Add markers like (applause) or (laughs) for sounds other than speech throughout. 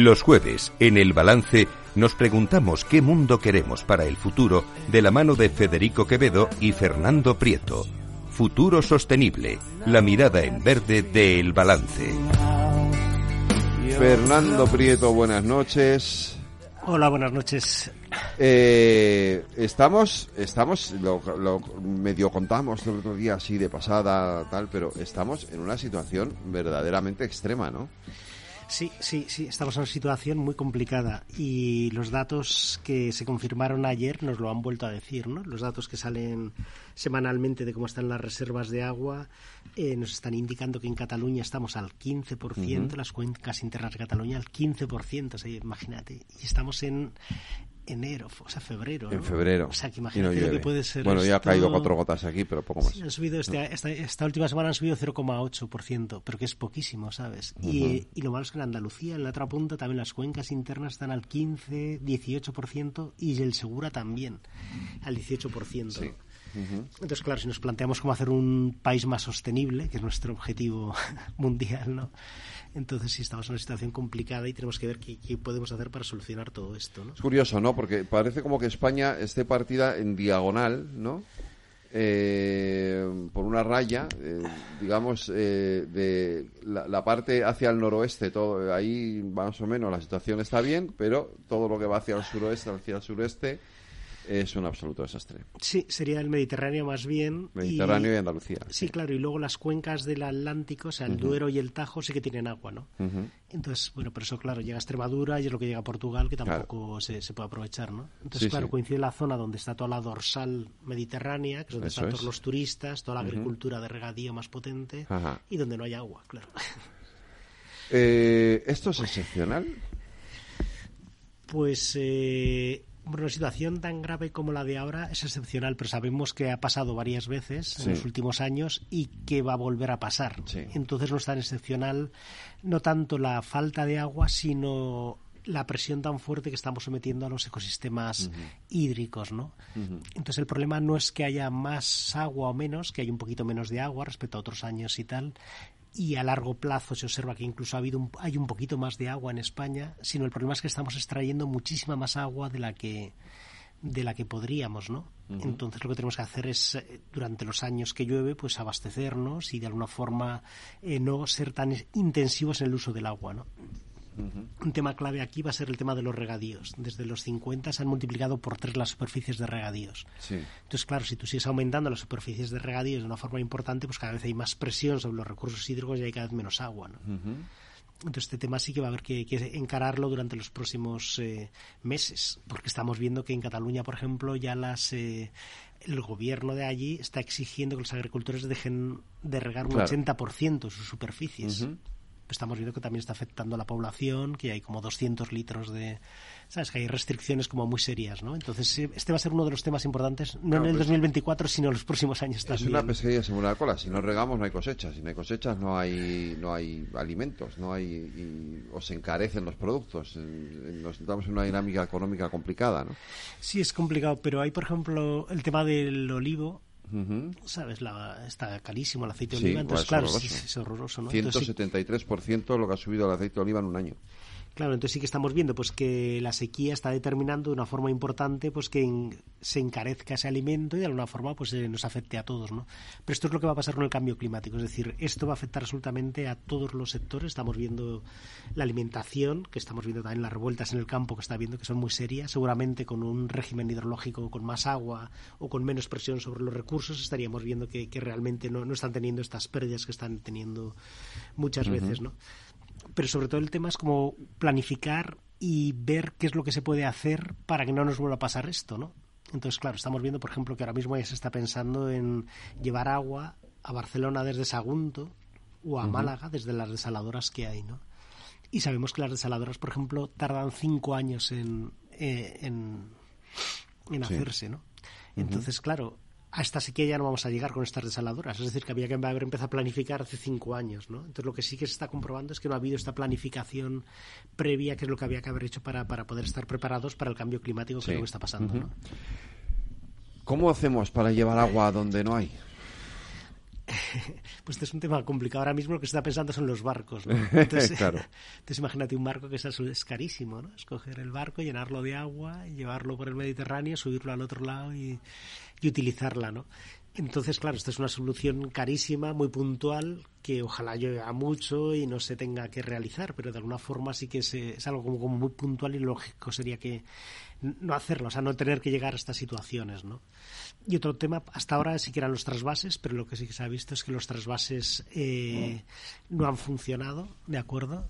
Los jueves, en El Balance, nos preguntamos qué mundo queremos para el futuro de la mano de Federico Quevedo y Fernando Prieto. Futuro Sostenible, la mirada en verde de El Balance. Fernando Prieto, buenas noches. Hola, buenas noches. Eh, estamos, estamos, lo, lo medio contamos el otro día así de pasada, tal, pero estamos en una situación verdaderamente extrema, ¿no? Sí, sí, sí, estamos en una situación muy complicada y los datos que se confirmaron ayer nos lo han vuelto a decir, ¿no? Los datos que salen semanalmente de cómo están las reservas de agua eh, nos están indicando que en Cataluña estamos al 15%, las cuencas internas de Cataluña al 15%, o sea, imagínate, y estamos en, enero, o sea, febrero. En febrero. O sea, que imagínate lo que puede ser. Bueno, ya ha caído cuatro gotas aquí, pero poco más. Sí, han subido este, esta, última semana han subido 0,8%, pero que es poquísimo, ¿sabes? y, y, lo malo es que en Andalucía, en la otra punta, también las cuencas internas están al 15, 18% y el Segura también, al 18%. Sí. Entonces, claro, si nos planteamos cómo hacer un país más sostenible, que es nuestro objetivo (laughs) mundial, ¿no? Entonces sí estamos en una situación complicada y tenemos que ver qué, podemos hacer para solucionar todo esto. ¿no? Es curioso, ¿no? Porque parece como que España esté partida en diagonal, ¿no? Eh, por una raya, eh, digamos, eh, de la, parte hacia el noroeste, todo ahí más o menos la situación está bien, pero todo lo que va hacia el suroeste, hacia el sureste, es un absoluto desastre. Sí, sería el Mediterráneo más bien. Mediterráneo y, Andalucía. Sí, claro, y luego las cuencas del Atlántico, o sea, el Duero y el Tajo sí que tienen agua, ¿no? Entonces, bueno, por eso, claro, llega a Extremadura y es lo que llega a Portugal, que tampoco se, puede aprovechar, ¿no? Entonces, claro, coincide la zona donde está toda la dorsal mediterránea, que es donde están todos los turistas, toda la agricultura de regadío más potente, y donde no hay agua, claro. Eh, ¿Esto es excepcional? Pues eh, una situación tan grave como la de ahora es excepcional, pero sabemos que ha pasado varias veces en los últimos años y que va a volver a pasar. Entonces no es tan excepcional no tanto la falta de agua, sino la presión tan fuerte que estamos sometiendo a los ecosistemas hídricos, ¿no? Entonces el problema no es que haya más agua o menos, que hay un poquito menos de agua respecto a otros años y tal, y a largo plazo se observa que incluso ha habido hay un poquito más de agua en España, sino el problema es que estamos extrayendo muchísima más agua de la que de la que podríamos, ¿no? Entonces lo que tenemos que hacer es eh, durante los años que llueve, pues abastecernos y de alguna forma eh, no ser tan intensivos en el uso del agua, ¿no? Un tema clave aquí va a ser el tema de los regadíos. Desde los 50 se han multiplicado por tres las superficies de regadíos. Entonces, claro, si tú sigues aumentando las superficies de regadíos de una forma importante, pues cada vez hay más presión sobre los recursos hídricos y hay cada vez menos agua. Entonces, este tema sí que va a haber que, encararlo durante los próximos eh, meses, porque estamos viendo que en Cataluña, por ejemplo, ya las eh, el gobierno de allí está exigiendo que los agricultores dejen de regar un 80% sus superficies estamos viendo que también está afectando a la población, que hay como 200 litros de... ¿Sabes? Que hay restricciones como muy serias, ¿no? Entonces, este va a ser uno de los temas importantes, no en el 2024, pues sino en los próximos años también. Es una pesquería según la cola. Si no regamos, no hay cosechas. Si no hay cosechas, no hay, no hay alimentos, no hay... Y, o se encarecen los productos. Nos estamos en una dinámica económica complicada, ¿no? Sí, es complicado, pero hay, por ejemplo, el tema del olivo ¿Sabes? La, está carísimo el aceite de oliva. Entonces, claro, es horroroso. ¿no? 173% lo que ha subido el aceite de oliva en un año. Claro, entonces sí que estamos viendo pues que la sequía está determinando de una forma importante pues que se encarezca ese alimento y de alguna forma pues eh, nos afecte a todos, ¿no? Pero esto es lo que va a pasar con el cambio climático, es decir, esto va a afectar absolutamente a todos los sectores. Estamos viendo la alimentación, que estamos viendo también las revueltas en el campo que está viendo que son muy serias, seguramente con un régimen hidrológico con más agua o con menos presión sobre los recursos estaríamos viendo que, realmente no, están teniendo estas pérdidas que están teniendo muchas veces, ¿no? Pero sobre todo el tema es como planificar y ver qué es lo que se puede hacer para que no nos vuelva a pasar esto, ¿no? Entonces, claro, estamos viendo, por ejemplo, que ahora mismo ya se está pensando en llevar agua a Barcelona desde Sagunto o a Málaga desde las desaladoras que hay, ¿no? Y sabemos que las desaladoras, por ejemplo, tardan cinco años en, eh, en, hacerse, ¿no? Entonces, claro, a esta sequía ya no vamos a llegar con estas desaladoras. Es decir, que había que haber empezado a planificar hace cinco años, ¿no? Entonces lo que sí que se está comprobando es que no ha habido esta planificación previa, que es lo que había que haber hecho para, para poder estar preparados para el cambio climático que es lo que está pasando, ¿no? ¿Cómo hacemos para llevar agua donde no hay? (laughs) pues este es un tema complicado. Ahora mismo lo que se está pensando son los barcos, ¿no? (laughs) Entonces, (laughs) claro. entonces imagínate un barco que es, es carísimo, ¿no? Escoger el barco, llenarlo de agua, llevarlo por el Mediterráneo, subirlo al otro lado y, y utilizarla, ¿no? Entonces, claro, esta es una solución carísima, muy puntual, que ojalá llegue a mucho y no se tenga que realizar, pero de alguna forma sí que es algo como, como, muy puntual y lógico sería que no hacerlo, o sea, no tener que llegar a estas situaciones, ¿no? Y otro tema, hasta ahora sí que eran los trasvases, pero lo que sí que se ha visto es que los trasvases eh, no han funcionado, ¿de acuerdo?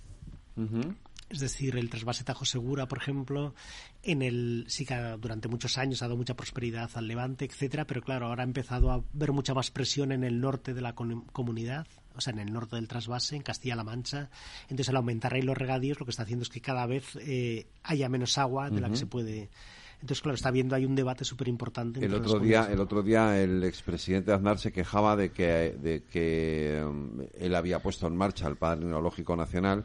Es decir, el trasvase Tajo Segura, por ejemplo, en el sí que durante muchos años ha dado mucha prosperidad al Levante, etcétera, pero claro, ahora ha empezado a haber mucha más presión en el norte de la comunidad, o sea, en el norte del trasvase, en Castilla-La Mancha. Entonces, al aumentar ahí los regadíos, lo que está haciendo es que cada vez eh, haya menos agua de la que se puede entonces, claro, está viendo hay un debate súper importante. El otro día, el otro día el expresidente Aznar se quejaba de que, de que um, él había puesto en marcha el Padre Neológico Nacional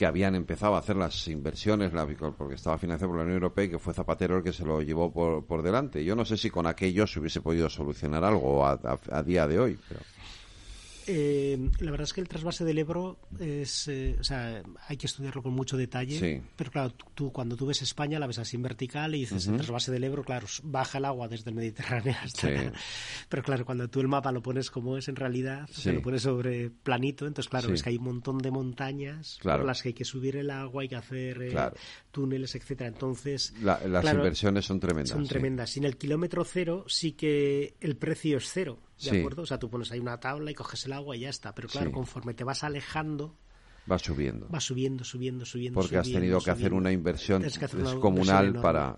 que habían empezado a hacer las inversiones porque estaba financiado por la Unión Europea y que fue Zapatero el que se lo llevó por, por delante. Yo no sé si con aquello se hubiese podido solucionar algo a, a día de hoy. Pero... Eh, la verdad es que el trasvase del Ebro es, eh, o sea, hay que estudiarlo con mucho detalle. Pero claro, tú, cuando tú ves España la ves así en vertical y dices el trasvase del Ebro, claro, baja el agua desde el Mediterráneo (laughs) hasta. Pero claro, cuando tú el mapa lo pones como es en realidad, se lo pones sobre planito, entonces claro, ves que hay un montón de montañas por las que hay que subir el agua, hay que hacer eh, túneles, etcétera. Entonces, las inversiones son tremendas. Son tremendas. Y en el kilómetro cero sí que el precio es cero. ¿De acuerdo? O sea, tú pones ahí una tabla y coges el agua y ya está. Pero claro, conforme te vas alejando, va subiendo. Va subiendo, subiendo, subiendo. Porque has tenido que hacer una inversión descomunal para.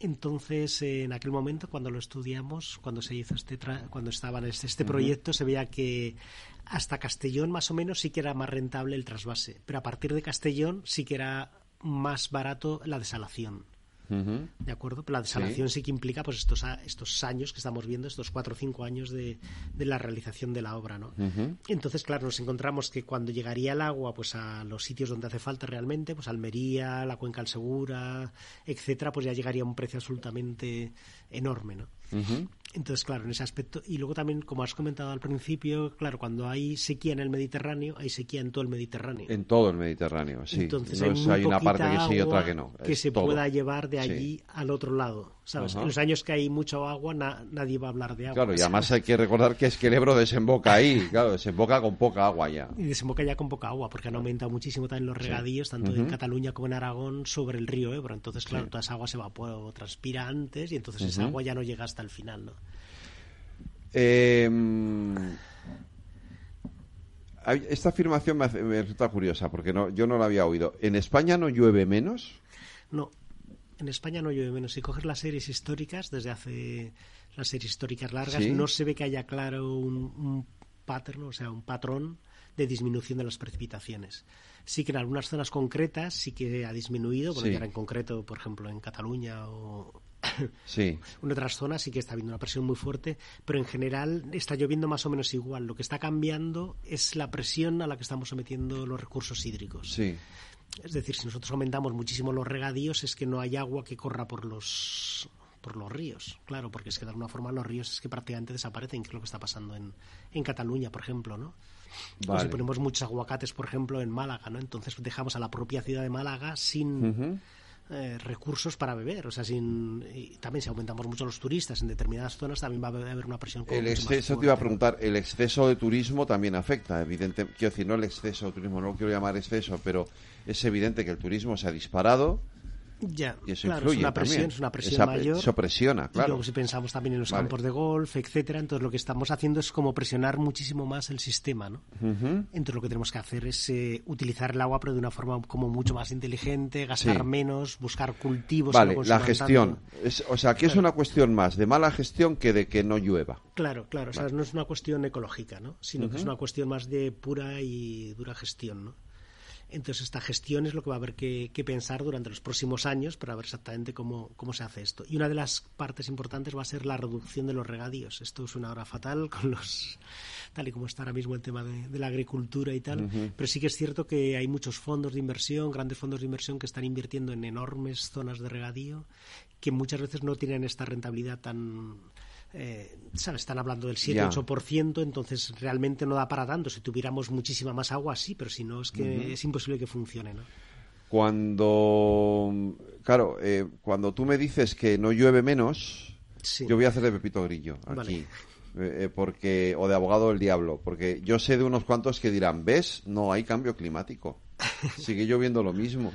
Entonces, en aquel momento, cuando lo estudiamos, cuando se hizo este, cuando estaba en este, este proyecto, se veía que hasta Castellón, más o menos, sí que era más rentable el trasvase. Pero a partir de Castellón, sí que era más barato la desalación. ¿De acuerdo? Pero la desalación sí. que implica pues estos, estos años que estamos viendo, estos cuatro o cinco años de, de la realización de la obra, ¿no? Entonces, claro, nos encontramos que cuando llegaría el agua pues a los sitios donde hace falta realmente, pues Almería, la Cuenca del Segura, etcétera, pues ya llegaría a un precio absolutamente enorme, ¿no? Entonces, claro, en ese aspecto. Y luego también, como has comentado al principio, claro, cuando hay sequía en el Mediterráneo, hay sequía en todo el Mediterráneo. En todo el Mediterráneo, sí. Entonces, hay, una parte que sí y otra que no. Que se pueda llevar de allí al otro lado. ¿Sabes? En los años que hay mucho agua, nadie va a hablar de agua. Claro, y además hay que recordar que es que el Ebro desemboca ahí, (laughs) claro, desemboca con poca agua ya. Y desemboca ya con poca agua, porque han aumentado muchísimo también los regadíos, tanto en Cataluña como en Aragón, sobre el río Ebro. Entonces, claro, toda esa agua se evapora o transpira antes y entonces esa agua ya no llega hasta el final, ¿no? Em, esta afirmación me, resulta curiosa porque no, yo no la había oído. ¿En España no llueve menos? No, en España no llueve menos. Si coges las series históricas, desde hace las series históricas largas, no se ve que haya claro un, patrón, o sea, un patrón de disminución de las precipitaciones. Sí que en algunas zonas concretas sí que ha disminuido, bueno, ya en concreto, por ejemplo, en Cataluña o, (coughs) Sí. (coughs) En otras zonas sí que está habiendo una presión muy fuerte, pero en general está lloviendo más o menos igual. Lo que está cambiando es la presión a la que estamos sometiendo los recursos hídricos. Sí. Es decir, si nosotros aumentamos muchísimo los regadíos, es que no hay agua que corra por los por los ríos, claro, porque es que de alguna forma los ríos es que prácticamente desaparecen, que es lo que está pasando en, en Cataluña, por ejemplo, ¿no? si ponemos muchos aguacates, por ejemplo, en Málaga, ¿no? Entonces dejamos a la propia ciudad de Málaga sin, eh, recursos para beber. O sea, sin, también si aumentamos mucho los turistas en determinadas zonas, también va a haber una presión. El exceso, te iba a preguntar, el exceso de turismo también afecta, evidente. Quiero decir, no el exceso de turismo, no lo quiero llamar exceso, pero es evidente que el turismo se ha disparado ya, y eso claro, es una presión, es una presión mayor. Eso presiona, claro. Y luego si pensamos también en los campos de golf, etcétera, entonces lo que estamos haciendo es como presionar muchísimo más el sistema, ¿no? Entonces lo que tenemos que hacer es eh, utilizar el agua pero de una forma como mucho más inteligente, gastar menos, buscar cultivos. Vale, la gestión. o sea, que es una cuestión más de mala gestión que de que no llueva. Claro, claro. O sea, no es una cuestión ecológica, ¿no? Sino que es una cuestión más de pura y dura gestión, ¿no? Entonces, esta gestión es lo que va a haber que, pensar durante los próximos años para ver exactamente cómo, cómo, se hace esto. Y una de las partes importantes va a ser la reducción de los regadíos. Esto es una hora fatal con los tal y como está ahora mismo el tema de, la agricultura y tal. Pero sí que es cierto que hay muchos fondos de inversión, grandes fondos de inversión que están invirtiendo en enormes zonas de regadío que muchas veces no tienen esta rentabilidad tan eh, ¿sabes? Están hablando del 7-8%, entonces realmente no da para tanto. Si tuviéramos muchísima más agua, sí, pero si no, es que es imposible que funcione, ¿no? Cuando, claro, eh, cuando tú me dices que no llueve menos, yo voy a hacer de Pepito Grillo aquí. Eh, eh, porque o de abogado del diablo, porque yo sé de unos cuantos que dirán, ¿ves? No hay cambio climático. (laughs) Sigue lloviendo lo mismo.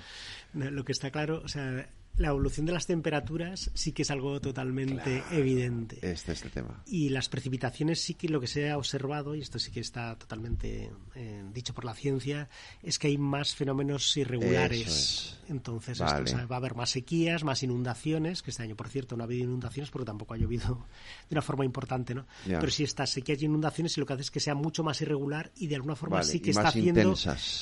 Lo que está claro, o sea, la evolución de las temperaturas sí que es algo totalmente evidente. Este es el tema. Y las precipitaciones sí que lo que se ha observado, y esto sí que está totalmente eh, dicho por la ciencia, es que hay más fenómenos irregulares. Entonces va a haber más sequías, más inundaciones, que este año, por cierto, no ha habido inundaciones porque tampoco ha llovido (laughs) de una forma importante, ¿no? Pero si estas sequías y inundaciones y lo que hace es que sea mucho más irregular y de alguna forma sí que está haciendo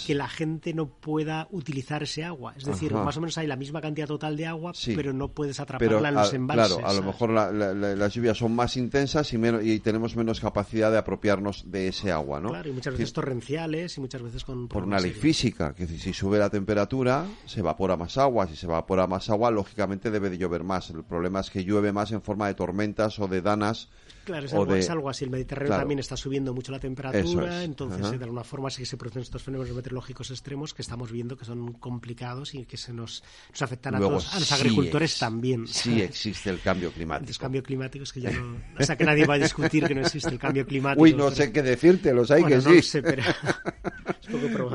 que la gente no pueda utilizar ese agua. Es decir, más o menos hay la misma cantidad total de agua, pero no puedes atraparla en los embalses. Claro, a lo mejor las lluvias son más intensas y, menos, y tenemos menos capacidad de apropiarnos de ese agua, ¿no? Claro, y muchas veces torrenciales y muchas veces con... Por una ley física, que si sube la temperatura, se evapora más agua. Si se evapora más agua, lógicamente debe de llover más. El problema es que llueve más en forma de tormentas o de danas Claro, es algo, así. El Mediterráneo también está subiendo mucho la temperatura, entonces de alguna forma sí que se producen estos fenómenos meteorológicos extremos que estamos viendo que son complicados y que se nos, nos afectan a todos, a los agricultores también. Sí existe el cambio climático. El cambio climático es que ya no... O sea, que nadie va a discutir que no existe el cambio climático. Uy, no sé qué decirte, los hay que sí. Sé, pero es. (laughs)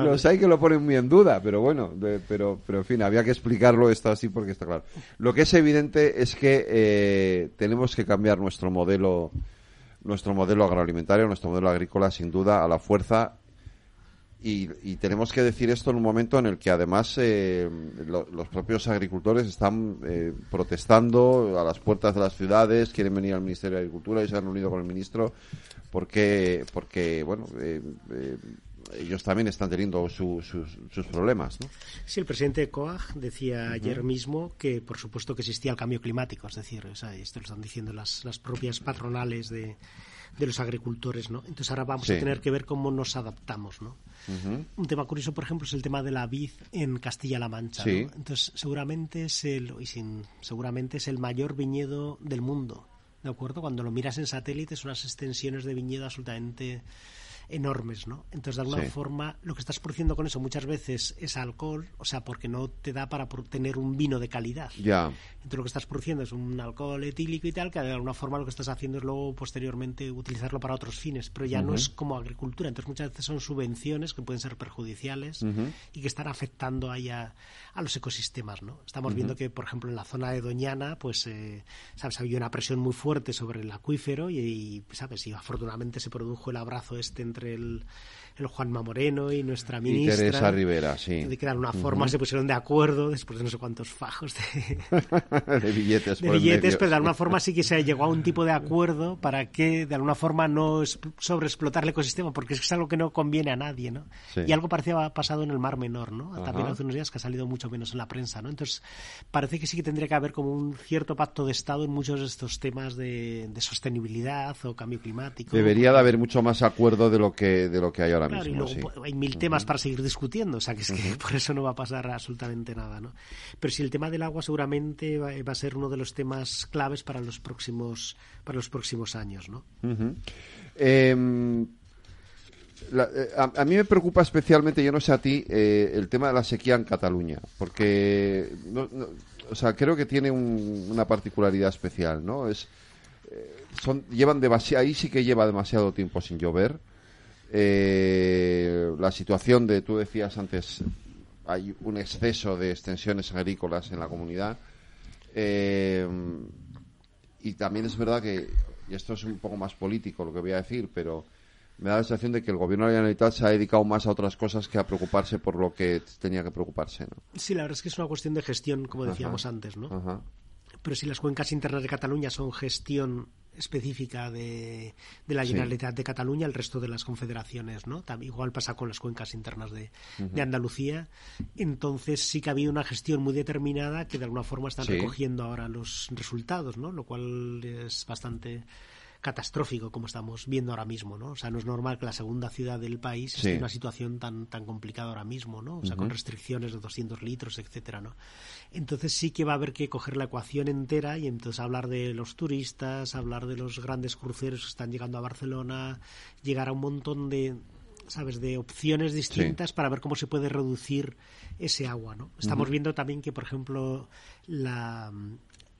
Los hay que lo ponen muy en duda, pero bueno, pero, pero en fin, había que explicarlo esto así porque está claro. Lo que es evidente es que eh, tenemos que cambiar nuestro modelo nuestro modelo agroalimentario, nuestro modelo agrícola, sin duda, a la fuerza. Y, tenemos que decir esto en un momento en el que además eh, los propios agricultores están eh, protestando a las puertas de las ciudades, quieren venir al Ministerio de Agricultura y se han reunido con el ministro porque, porque bueno, ellos también están teniendo sus, problemas. ¿no? Sí, el presidente COAG decía ayer mismo que, por supuesto, que existía el cambio climático, es decir, esto lo están diciendo las, las propias patronales de, de, los agricultores, ¿no? Entonces ahora vamos a tener que ver cómo nos adaptamos, ¿no? Un tema curioso, por ejemplo, es el tema de la vid en Castilla-La Mancha. Entonces seguramente es el, y sin, seguramente es el mayor viñedo del mundo, ¿de acuerdo? Cuando lo miras en satélite son unas extensiones de viñedo absolutamente enormes, ¿no? Entonces, de alguna forma, lo que estás produciendo con eso muchas veces es alcohol, o sea, porque no te da para tener un vino de calidad. Ya. Entonces, lo que estás produciendo es un alcohol etílico y tal, que de alguna forma lo que estás haciendo es luego, posteriormente, utilizarlo para otros fines, pero ya no es como agricultura. Entonces, muchas veces son subvenciones que pueden ser perjudiciales y que están afectando ahí a, los ecosistemas, ¿no? Estamos viendo que, por ejemplo, en la zona de Doñana, pues, eh, ¿sabes? Había una presión muy fuerte sobre el acuífero y, ¿sabes? Y afortunadamente se produjo el abrazo este entre el, el Juanma Moreno y nuestra ministra. Y Teresa Rivera, sí. De crear una forma, se pusieron de acuerdo después de no sé cuántos fajos de, (laughs) de billetes. De billetes, pero de alguna forma sí que se llegó a un tipo de acuerdo para que de alguna forma no sobreexplotar el ecosistema, porque es algo que no conviene a nadie, ¿no? Y algo parecía ha pasado en el Mar Menor, ¿no? También hace unos días que ha salido mucho menos en la prensa, ¿no? Entonces, parece que sí que tendría que haber como un cierto pacto de Estado en muchos de estos temas de, sostenibilidad o cambio climático. Debería de haber mucho más acuerdo de lo que, de lo que hay ahora claro, mismo. Y luego hay mil temas para seguir discutiendo, o sea que es que (laughs) por eso no va a pasar absolutamente nada, ¿no? Pero si el tema del agua seguramente va, a ser uno de los temas claves para los próximos para los próximos años, ¿no? Em, eh, a, mí me preocupa especialmente, yo no sé a ti, eh, el tema de la sequía en Cataluña, porque o sea, creo que tiene una particularidad especial, ¿no? Es eh, son llevan demasiado ahí sí que lleva demasiado tiempo sin llover eh, la situación de, tú decías antes, hay un exceso de extensiones agrícolas en la comunidad. Eh, y también es verdad que, y esto es un poco más político lo que voy a decir, pero me da la sensación de que el gobierno de la Generalitat se ha dedicado más a otras cosas que a preocuparse por lo que tenía que preocuparse. ¿no? Sí, la verdad es que es una cuestión de gestión, como decíamos antes, ¿no? Pero si las cuencas internas de Cataluña son gestión específica de, de la Generalitat de Cataluña, el resto de las confederaciones, ¿no? igual pasa con las cuencas internas de, de, Andalucía. Entonces sí que ha habido una gestión muy determinada que de alguna forma están recogiendo ahora los resultados, ¿no? Lo cual es bastante catastrófico como estamos viendo ahora mismo, ¿no? O sea, no es normal que la segunda ciudad del país esté en una situación tan tan complicada ahora mismo, ¿no? O sea, con restricciones de 200 litros, etcétera, ¿no? Entonces sí que va a haber que coger la ecuación entera y entonces hablar de los turistas, hablar de los grandes cruceros que están llegando a Barcelona, llegar a un montón de sabes de opciones distintas para ver cómo se puede reducir ese agua no estamos viendo también que por ejemplo la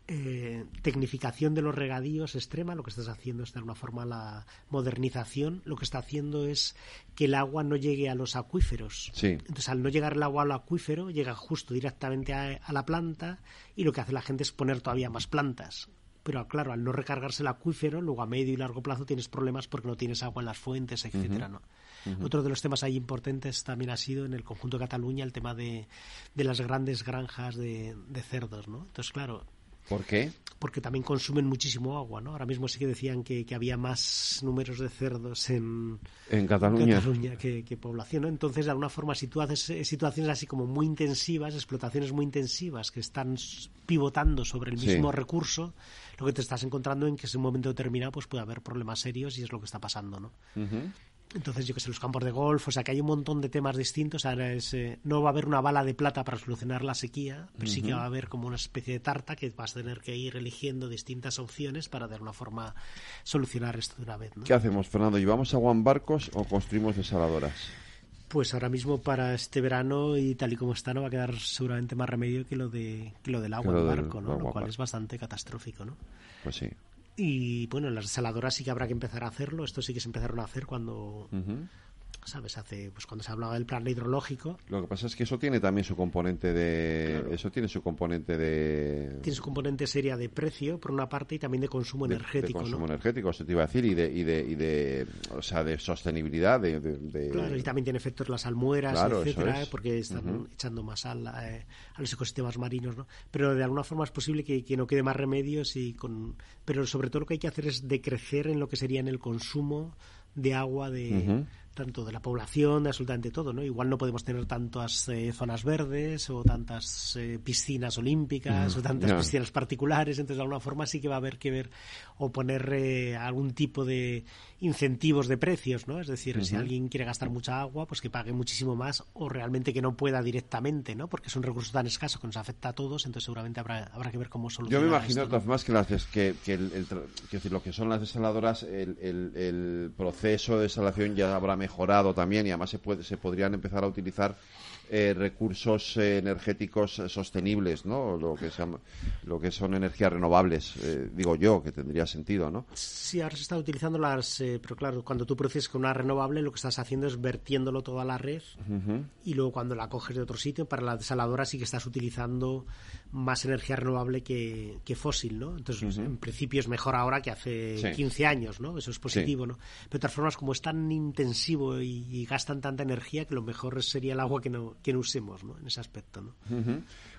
eh, tecnificación de los regadíos extrema, lo que estás haciendo es de alguna forma la modernización, lo que está haciendo es que el agua no llegue a los acuíferos. Entonces, al no llegar el agua al acuífero, llega justo directamente a, la planta y lo que hace la gente es poner todavía más plantas. Pero claro, al no recargarse el acuífero, luego a medio y largo plazo tienes problemas porque no tienes agua en las fuentes, etcétera, ¿no? Otro de los temas ahí importantes también ha sido en el conjunto de Cataluña el tema de, de las grandes granjas de, de cerdos, ¿no? Entonces, claro, ¿Por qué? Porque también consumen muchísimo agua, ¿no? Ahora mismo sí que decían que, había más números de cerdos en, en Cataluña, que, población, ¿no? Entonces, de alguna forma, si tú haces eh, situaciones así como muy intensivas, explotaciones muy intensivas que están pivotando sobre el mismo recurso, lo que te estás encontrando en que en un momento determinado pues puede haber problemas serios y es lo que está pasando, ¿no? Entonces, yo que sé, los campos de golf, o sea, que hay un montón de temas distintos. Ahora es, eh, no va a haber una bala de plata para solucionar la sequía, pero sí que va a haber como una especie de tarta que vas a tener que ir eligiendo distintas opciones para de alguna forma solucionar esto de una vez. ¿Qué hacemos, Fernando? ¿Llevamos agua en barcos o construimos desaladoras? Pues ahora mismo para este verano y tal y como está no va a quedar seguramente más remedio que lo de lo del agua en barco, ¿no? Lo cual es bastante catastrófico, ¿no? Pues sí. Y bueno, en las desaladoras sí que habrá que empezar a hacerlo. Esto sí que se empezaron a hacer cuando, ¿sabes? Hace, pues cuando se hablaba del plan hidrológico. Lo que pasa es que eso tiene también su componente de... Eso tiene su componente de... Tiene su componente seria de precio, por una parte, y también de consumo energético, de consumo energético, eso te iba a decir, y de, y de, y de o sea, de sostenibilidad, de, Claro, y también tiene efectos las almueras, etcétera, porque están echando más sal eh, a los ecosistemas marinos, ¿no? Pero de alguna forma es posible que, que, no quede más remedios y con... Pero sobre todo lo que hay que hacer es decrecer en lo que sería en el consumo de agua de, tanto de la población, de absolutamente todo, ¿no? Igual no podemos tener tantas eh, zonas verdes o tantas eh, piscinas olímpicas o tantas piscinas particulares, entonces de alguna forma sí que va a haber que ver o poner eh, algún tipo de incentivos de precios, ¿no? Es decir, si alguien quiere gastar mucha agua, pues que pague muchísimo más o realmente que no pueda directamente, ¿no? Porque es un recurso tan escaso que nos afecta a todos, entonces seguramente habrá, habrá que ver cómo solucionar Yo me imagino, ¿no? más que, las, que, que, el, decir, lo que son las desaladoras, el, el, el proceso de desalación ya habrá mejorado mejorado también y además se, puede, se podrían empezar a utilizar eh, recursos eh, energéticos eh, sostenibles, ¿no? Lo que, lo que son energías renovables, digo yo, que tendría sentido, ¿no? Sí, ahora se está utilizando las... pero claro, cuando tú produces con una renovable, lo que estás haciendo es vertiéndolo todo a la red y luego cuando la coges de otro sitio, para la desaladora sí que estás utilizando más energía renovable que, fósil, ¿no? Entonces, en principio es mejor ahora que hace 15 años, ¿no? Eso es positivo, ¿no? Pero de todas formas, como es tan intensivo y, gastan tanta energía, que lo mejor sería el agua que no, que no usemos, ¿no? En ese aspecto, ¿no?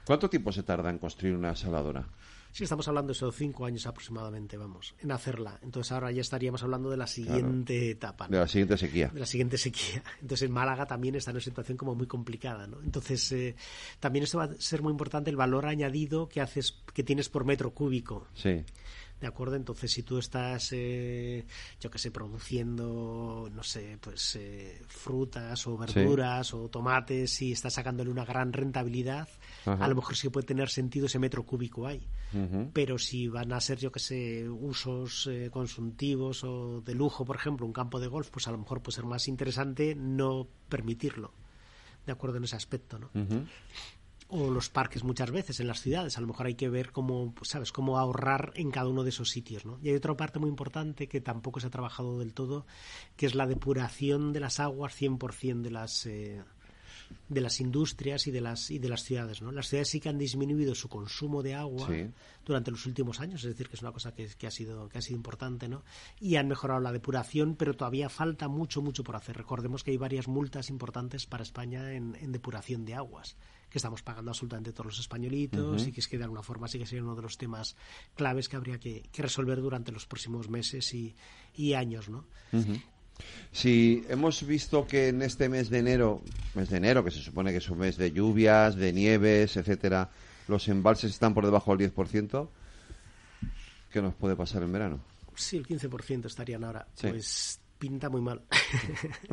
¿Cuánto tiempo se tarda en construir una saladora? Sí, estamos hablando de esos cinco años aproximadamente, vamos, en hacerla. Entonces ahora ya estaríamos hablando de la siguiente etapa. De la siguiente sequía. De la siguiente sequía. Entonces en Málaga también está en una situación como muy complicada, ¿no? Entonces eh, también esto va a ser muy importante el valor añadido que haces, que tienes por metro cúbico. Sí. ¿De acuerdo? Entonces, si tú estás, eh, yo que sé, produciendo, no sé, pues eh, frutas o verduras o tomates y estás sacándole una gran rentabilidad, a lo mejor sí puede tener sentido ese metro cúbico ahí. Pero si van a ser, yo que sé, usos eh, consumtivos o de lujo, por ejemplo, un campo de golf, pues a lo mejor puede ser más interesante no permitirlo. De acuerdo en ese aspecto, ¿no? O los parques muchas veces en las ciudades. A lo mejor hay que ver cómo, pues, ¿sabes?, cómo ahorrar en cada uno de esos sitios, ¿no? Y hay otra parte muy importante que tampoco se ha trabajado del todo, que es la depuración de las aguas 100% de las... Eh, de las industrias y de las y de las ciudades, ¿no? Las ciudades sí que han disminuido su consumo de agua durante los últimos años, es decir, que es una cosa que, que, ha sido que ha sido importante, ¿no? Y han mejorado la depuración, pero todavía falta mucho mucho por hacer. Recordemos que hay varias multas importantes para España en depuración de aguas que estamos pagando absolutamente todos los españolitos y que es que de alguna forma sí que sería uno de los temas claves que habría que, resolver durante los próximos meses y, años, ¿no? Si hemos visto que en este mes de enero, mes de enero, que se supone que es un mes de lluvias, de nieves, etcétera, los embalses están por debajo del 10%, ¿qué nos puede pasar en verano? Sí, el 15% estarían ahora. Pues pinta muy mal. (laughs)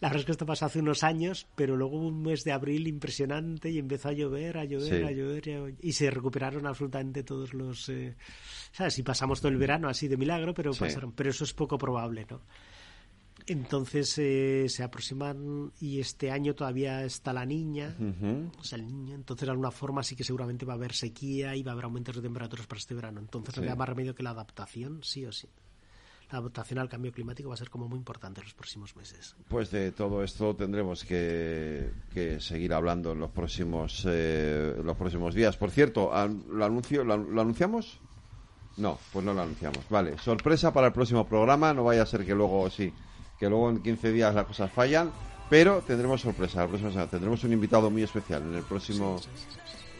la verdad es que esto pasó hace unos años, pero luego hubo un mes de abril impresionante y empezó a llover, a llover, a llover, y se recuperaron absolutamente todos los... Eh... ¿Sabes? Si pasamos todo el verano así de milagro, pero pasaron. Pero eso es poco probable, ¿no? Entonces eh, se aproximan y este año todavía está la niña, o sea, el niño. Entonces, de alguna forma, sí que seguramente va a haber sequía y va a haber aumentos de temperaturas para este verano. Entonces, no queda más remedio que la adaptación, sí o sí la adaptación al cambio climático va a ser como muy importante en los próximos meses. Pues de todo esto tendremos que, seguir hablando en los próximos eh, los próximos días. Por cierto, ¿lo, anuncio, lo, anunciamos? No, pues no lo anunciamos. Vale, sorpresa para el próximo programa. No vaya a ser que luego sí, que luego en 15 días las cosas fallan. Pero tendremos sorpresa. tendremos un invitado muy especial en el próximo.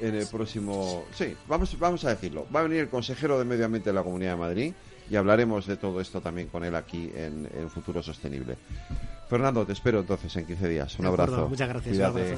En el próximo. Sí, vamos, vamos a decirlo. Va a venir el consejero de Medio Ambiente de la Comunidad de Madrid y hablaremos de todo esto también con él aquí en, Futuro Sostenible. Fernando, te espero entonces en 15 días. Un abrazo. Muchas gracias. Un abrazo.